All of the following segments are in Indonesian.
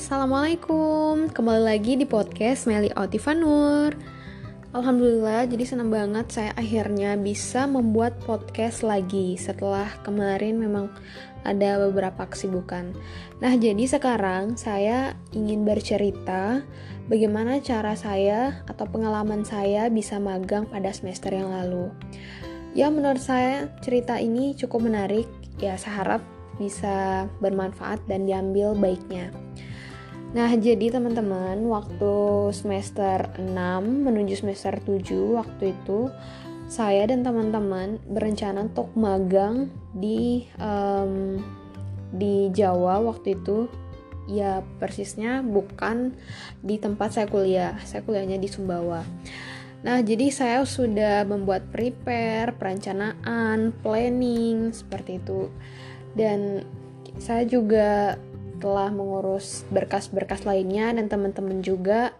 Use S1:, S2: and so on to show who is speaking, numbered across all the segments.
S1: Assalamualaikum. Kembali lagi di podcast Meli Otifanur. Alhamdulillah jadi senang banget saya akhirnya bisa membuat podcast lagi Setelah kemarin memang ada beberapa kesibukan. Nah jadi sekarang saya ingin bercerita Bagaimana cara saya atau pengalaman saya bisa magang pada semester yang lalu. Ya menurut saya cerita ini cukup menarik. Ya saya harap bisa bermanfaat dan diambil baiknya. Nah, jadi teman-teman, waktu semester 6 menuju semester 7 waktu itu saya dan teman-teman berencana untuk magang di um, di Jawa waktu itu. Ya persisnya bukan di tempat saya kuliah saya kuliahnya di Sumbawa. Nah jadi saya sudah membuat prepare perencanaan planning seperti itu. Dan saya juga telah mengurus berkas-berkas lainnya dan teman-teman juga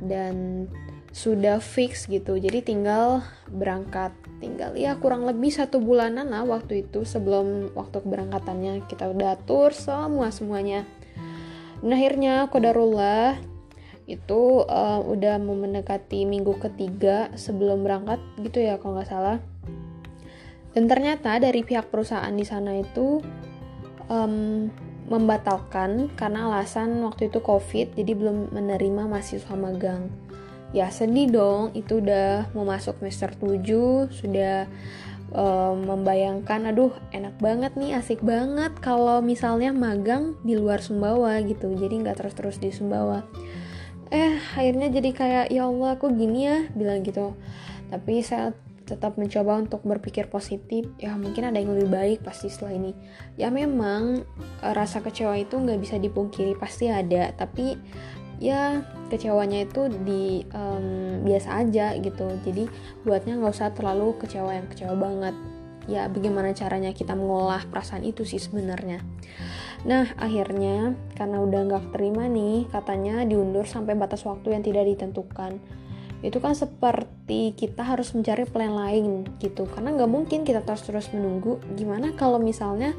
S1: dan sudah fix gitu. Jadi tinggal berangkat tinggal ya kurang lebih satu bulanan lah waktu itu sebelum waktu keberangkatannya kita udah atur semua semuanya. Dan akhirnya kodarullah itu uh, udah mau mendekati minggu ketiga sebelum berangkat gitu ya kalau nggak salah. Dan ternyata dari pihak perusahaan di sana itu um, membatalkan karena alasan waktu itu covid jadi belum menerima mahasiswa magang. Ya sedih dong itu udah mau masuk semester 7 sudah um, membayangkan aduh enak banget nih asik banget kalau misalnya magang di luar Sumbawa gitu. Jadi nggak terus-terus di Sumbawa. Eh akhirnya jadi kayak ya Allah aku gini ya? Bilang gitu. Tapi saya tetap mencoba untuk berpikir positif ya mungkin ada yang lebih baik pasti setelah ini. Ya memang eh, rasa kecewa itu nggak bisa dipungkiri pasti ada. Tapi ya kecewanya itu di um, biasa aja gitu. Jadi buatnya nggak usah terlalu kecewa yang kecewa banget. Ya bagaimana caranya kita mengolah perasaan itu sih sebenarnya. Nah akhirnya karena udah nggak terima nih katanya diundur sampai batas waktu yang tidak ditentukan itu kan seperti kita harus mencari plan lain gitu. Karena nggak mungkin kita terus-terus menunggu gimana kalau misalnya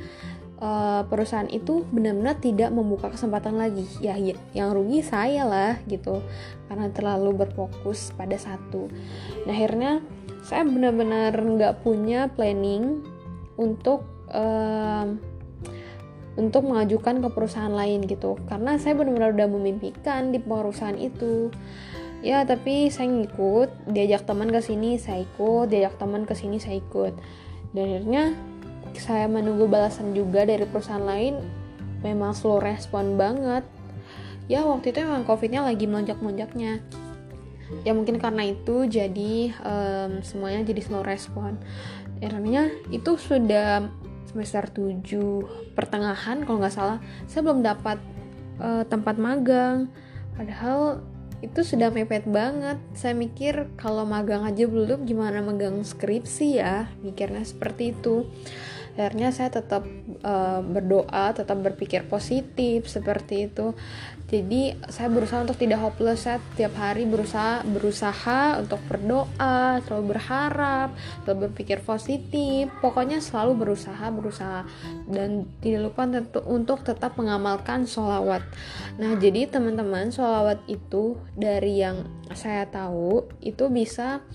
S1: uh, perusahaan itu benar-benar tidak membuka kesempatan lagi. Ya, ya yang rugi saya lah gitu. Karena terlalu berfokus pada satu. Nah akhirnya saya benar-benar nggak punya planning untuk uh, untuk mengajukan ke perusahaan lain gitu. Karena saya benar-benar udah memimpikan di perusahaan itu ya tapi saya ngikut diajak teman ke sini saya ikut diajak teman ke sini saya ikut. Dan akhirnya saya menunggu balasan juga dari perusahaan lain memang slow respon banget. Ya waktu itu memang covidnya lagi melonjak-melonjaknya. Ya mungkin karena itu jadi um, semuanya jadi slow respon. Akhirnya itu sudah semester 7 pertengahan kalau nggak salah. Saya belum dapat uh, tempat magang. Padahal itu sudah mepet banget. Saya mikir kalau magang aja belum gimana magang skripsi ya? Mikirnya seperti itu akhirnya saya tetap uh, berdoa tetap berpikir positif seperti itu. Jadi saya berusaha untuk tidak hopeless. Saya tiap hari berusaha berusaha untuk berdoa selalu berharap selalu berpikir positif. Pokoknya selalu berusaha berusaha. Dan tidak lupa tentu untuk tetap mengamalkan sholawat. Nah jadi teman-teman sholawat itu dari yang saya tahu itu bisa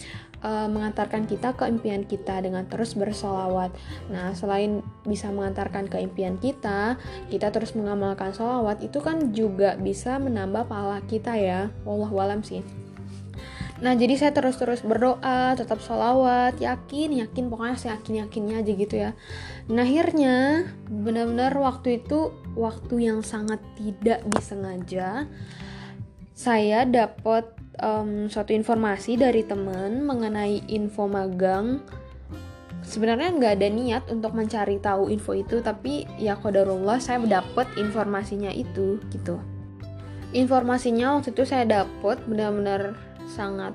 S1: uh, mengantarkan kita ke impian kita dengan terus bersolawat. Nah, selain bisa mengantarkan ke impian kita, kita terus mengamalkan solawat itu kan juga bisa menambah pahala kita ya. Wallahualam sih. Nah jadi saya terus-terus berdoa, tetap sholawat, yakin, yakin, pokoknya saya yakin-yakinnya aja gitu ya. Nah akhirnya benar-benar waktu itu waktu yang sangat tidak disengaja saya dapat um, suatu informasi dari teman mengenai info magang. Sebenarnya nggak ada niat untuk mencari tahu info itu tapi ya kodarullah saya dapat informasinya itu gitu. Informasinya waktu itu saya dapat benar-benar sangat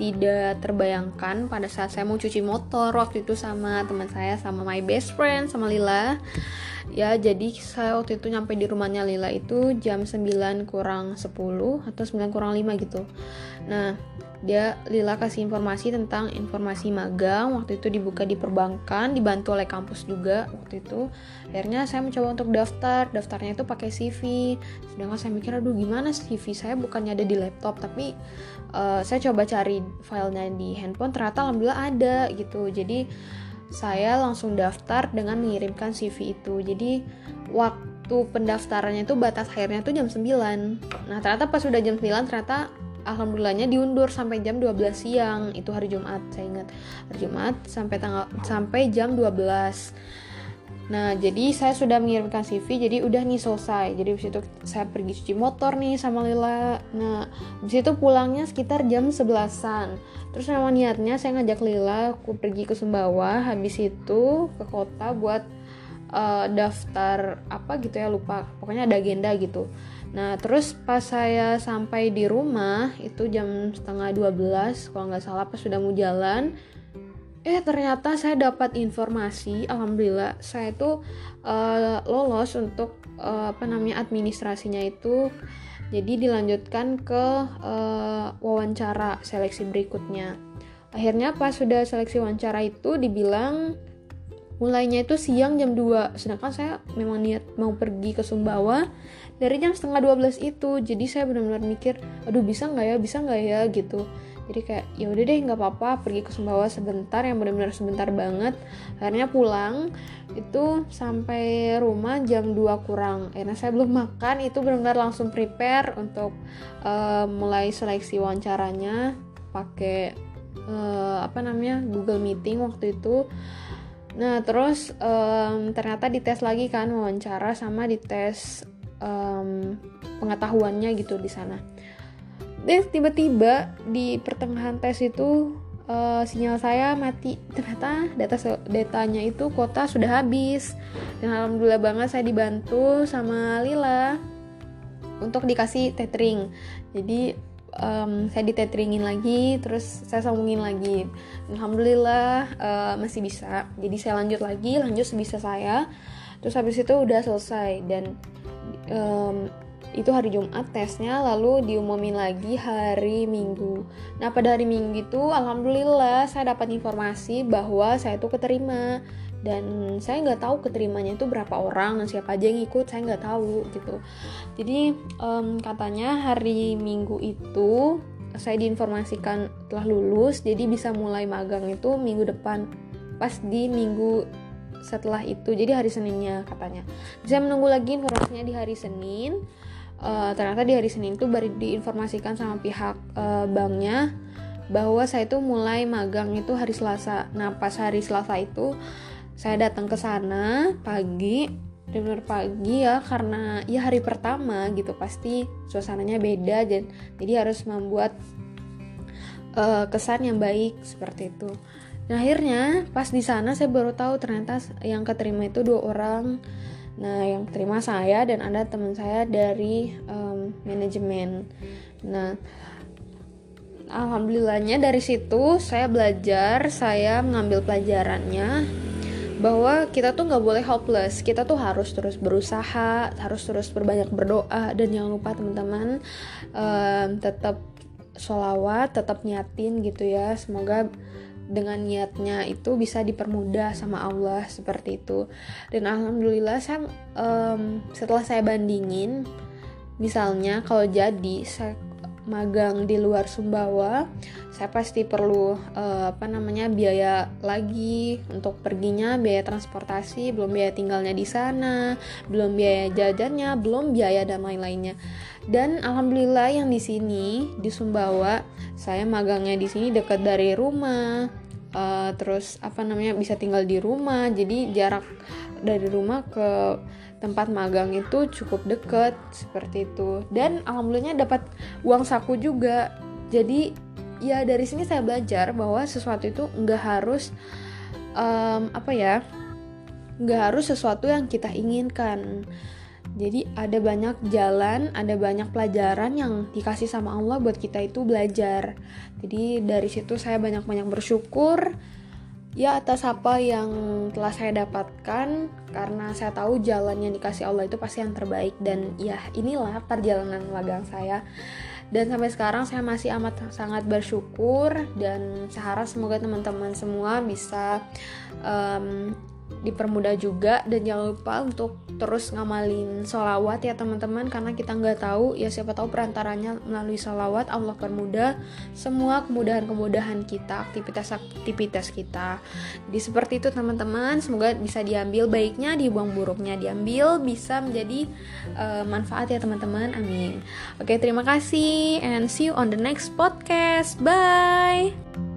S1: tidak terbayangkan pada saat saya mau cuci motor waktu itu sama teman saya sama my best friend sama Lila ya jadi saya waktu itu nyampe di rumahnya Lila itu jam 9 kurang 10 atau 9 kurang 5 gitu. Nah dia Lila kasih informasi tentang informasi magang. Waktu itu dibuka di perbankan dibantu oleh kampus juga waktu itu. Akhirnya saya mencoba untuk daftar. Daftarnya itu pakai CV sedangkan saya mikir aduh gimana CV saya? Bukannya ada di laptop tapi uh, saya coba cari filenya di handphone. Ternyata alhamdulillah ada gitu. Jadi saya langsung daftar dengan mengirimkan CV itu. Jadi waktu pendaftarannya itu batas akhirnya tuh jam 9 nah ternyata pas sudah jam 9 ternyata alhamdulillahnya diundur sampai jam 12 siang. Itu hari Jumat saya ingat. Hari Jumat sampai tanggal sampai jam 12 Nah, jadi saya sudah mengirimkan CV, jadi udah nih selesai. Jadi di situ saya pergi cuci motor nih sama Lila. Nah, di situ pulangnya sekitar jam 11-an. Terus nama niatnya saya ngajak Lila aku pergi ke Sumbawa, habis itu ke kota buat uh, daftar apa gitu ya lupa. Pokoknya ada agenda gitu. Nah, terus pas saya sampai di rumah itu jam setengah 12 kalau nggak salah pas sudah mau jalan eh ternyata saya dapat informasi alhamdulillah saya itu uh, lolos untuk uh, apa namanya administrasinya itu. Jadi dilanjutkan ke uh, wawancara seleksi berikutnya. Akhirnya pas sudah seleksi wawancara itu dibilang mulainya itu siang jam 2 sedangkan saya memang niat mau pergi ke Sumbawa dari jam setengah 12 itu. Jadi saya benar-benar mikir aduh bisa nggak ya bisa nggak ya? gitu jadi kayak ya udah deh nggak apa-apa pergi ke Sumbawa sebentar yang benar-benar sebentar banget. Akhirnya pulang itu sampai rumah jam 2 kurang. Karena saya belum makan itu benar-benar langsung prepare untuk uh, mulai seleksi wawancaranya. Pakai uh, apa namanya Google Meeting waktu itu. Nah terus um, ternyata dites lagi kan wawancara sama dites um, pengetahuannya gitu di sana deh tiba-tiba di pertengahan tes itu uh, sinyal saya mati. Ternyata data datanya itu kota sudah habis. Dan alhamdulillah banget saya dibantu sama Lila untuk dikasih tethering. Jadi um, saya ditetringin lagi terus saya sambungin lagi. Alhamdulillah uh, masih bisa. Jadi saya lanjut lagi lanjut sebisa saya. Terus habis itu udah selesai. Dan um, itu hari Jumat tesnya lalu diumumin lagi hari Minggu. Nah pada hari Minggu itu alhamdulillah saya dapat informasi bahwa saya itu keterima dan saya nggak tahu keterimanya itu berapa orang dan siapa aja yang ikut saya nggak tahu gitu. Jadi um, katanya hari Minggu itu saya diinformasikan telah lulus jadi bisa mulai magang itu minggu depan pas di minggu setelah itu jadi hari Seninnya katanya. Saya menunggu lagi informasinya di hari Senin uh, ternyata di hari Senin itu baru diinformasikan sama pihak uh, banknya bahwa saya itu mulai magang itu hari Selasa. Nah pas hari Selasa itu saya datang ke sana pagi, benar pagi ya karena ya hari pertama gitu pasti suasananya beda dan jadi harus membuat uh, kesan yang baik seperti itu. Nah akhirnya pas di sana saya baru tahu ternyata yang keterima itu dua orang Nah, yang terima saya dan ada teman saya dari um, manajemen. Nah, alhamdulillahnya dari situ saya belajar, saya mengambil pelajarannya bahwa kita tuh nggak boleh hopeless, kita tuh harus terus berusaha, harus terus berbanyak berdoa dan jangan lupa teman-teman um, tetap sholawat, tetap nyatin gitu ya. Semoga dengan niatnya itu bisa dipermudah sama Allah seperti itu. Dan alhamdulillah saya um, setelah saya bandingin misalnya kalau jadi saya magang di luar Sumbawa saya pasti perlu uh, apa namanya biaya lagi untuk perginya biaya transportasi belum biaya tinggalnya di sana belum biaya jajannya belum biaya dan lain-lainnya dan alhamdulillah yang di sini di Sumbawa saya magangnya di sini dekat dari rumah. Uh, terus apa namanya bisa tinggal di rumah. Jadi jarak dari rumah ke tempat magang itu cukup deket seperti itu. Dan alhamdulillahnya dapat uang saku juga. Jadi ya dari sini saya belajar bahwa sesuatu itu nggak harus um, apa ya nggak harus sesuatu yang kita inginkan jadi ada banyak jalan, ada banyak pelajaran yang dikasih sama Allah buat kita itu belajar. Jadi dari situ saya banyak-banyak bersyukur ya atas apa yang telah saya dapatkan. Karena saya tahu jalan yang dikasih Allah itu pasti yang terbaik. Dan ya inilah perjalanan magang saya. Dan sampai sekarang saya masih amat sangat bersyukur. Dan saya semoga teman-teman semua bisa um, dipermudah juga dan jangan lupa untuk terus ngamalin sholawat ya teman-teman. Karena kita nggak tahu ya siapa tahu perantaranya melalui sholawat Allah permudah semua kemudahan-kemudahan kita aktivitas-aktivitas kita. Jadi seperti itu teman-teman. Semoga bisa diambil baiknya dibuang buruknya diambil bisa menjadi uh, manfaat ya teman-teman. Amin. Oke terima kasih and see you on the next podcast. Bye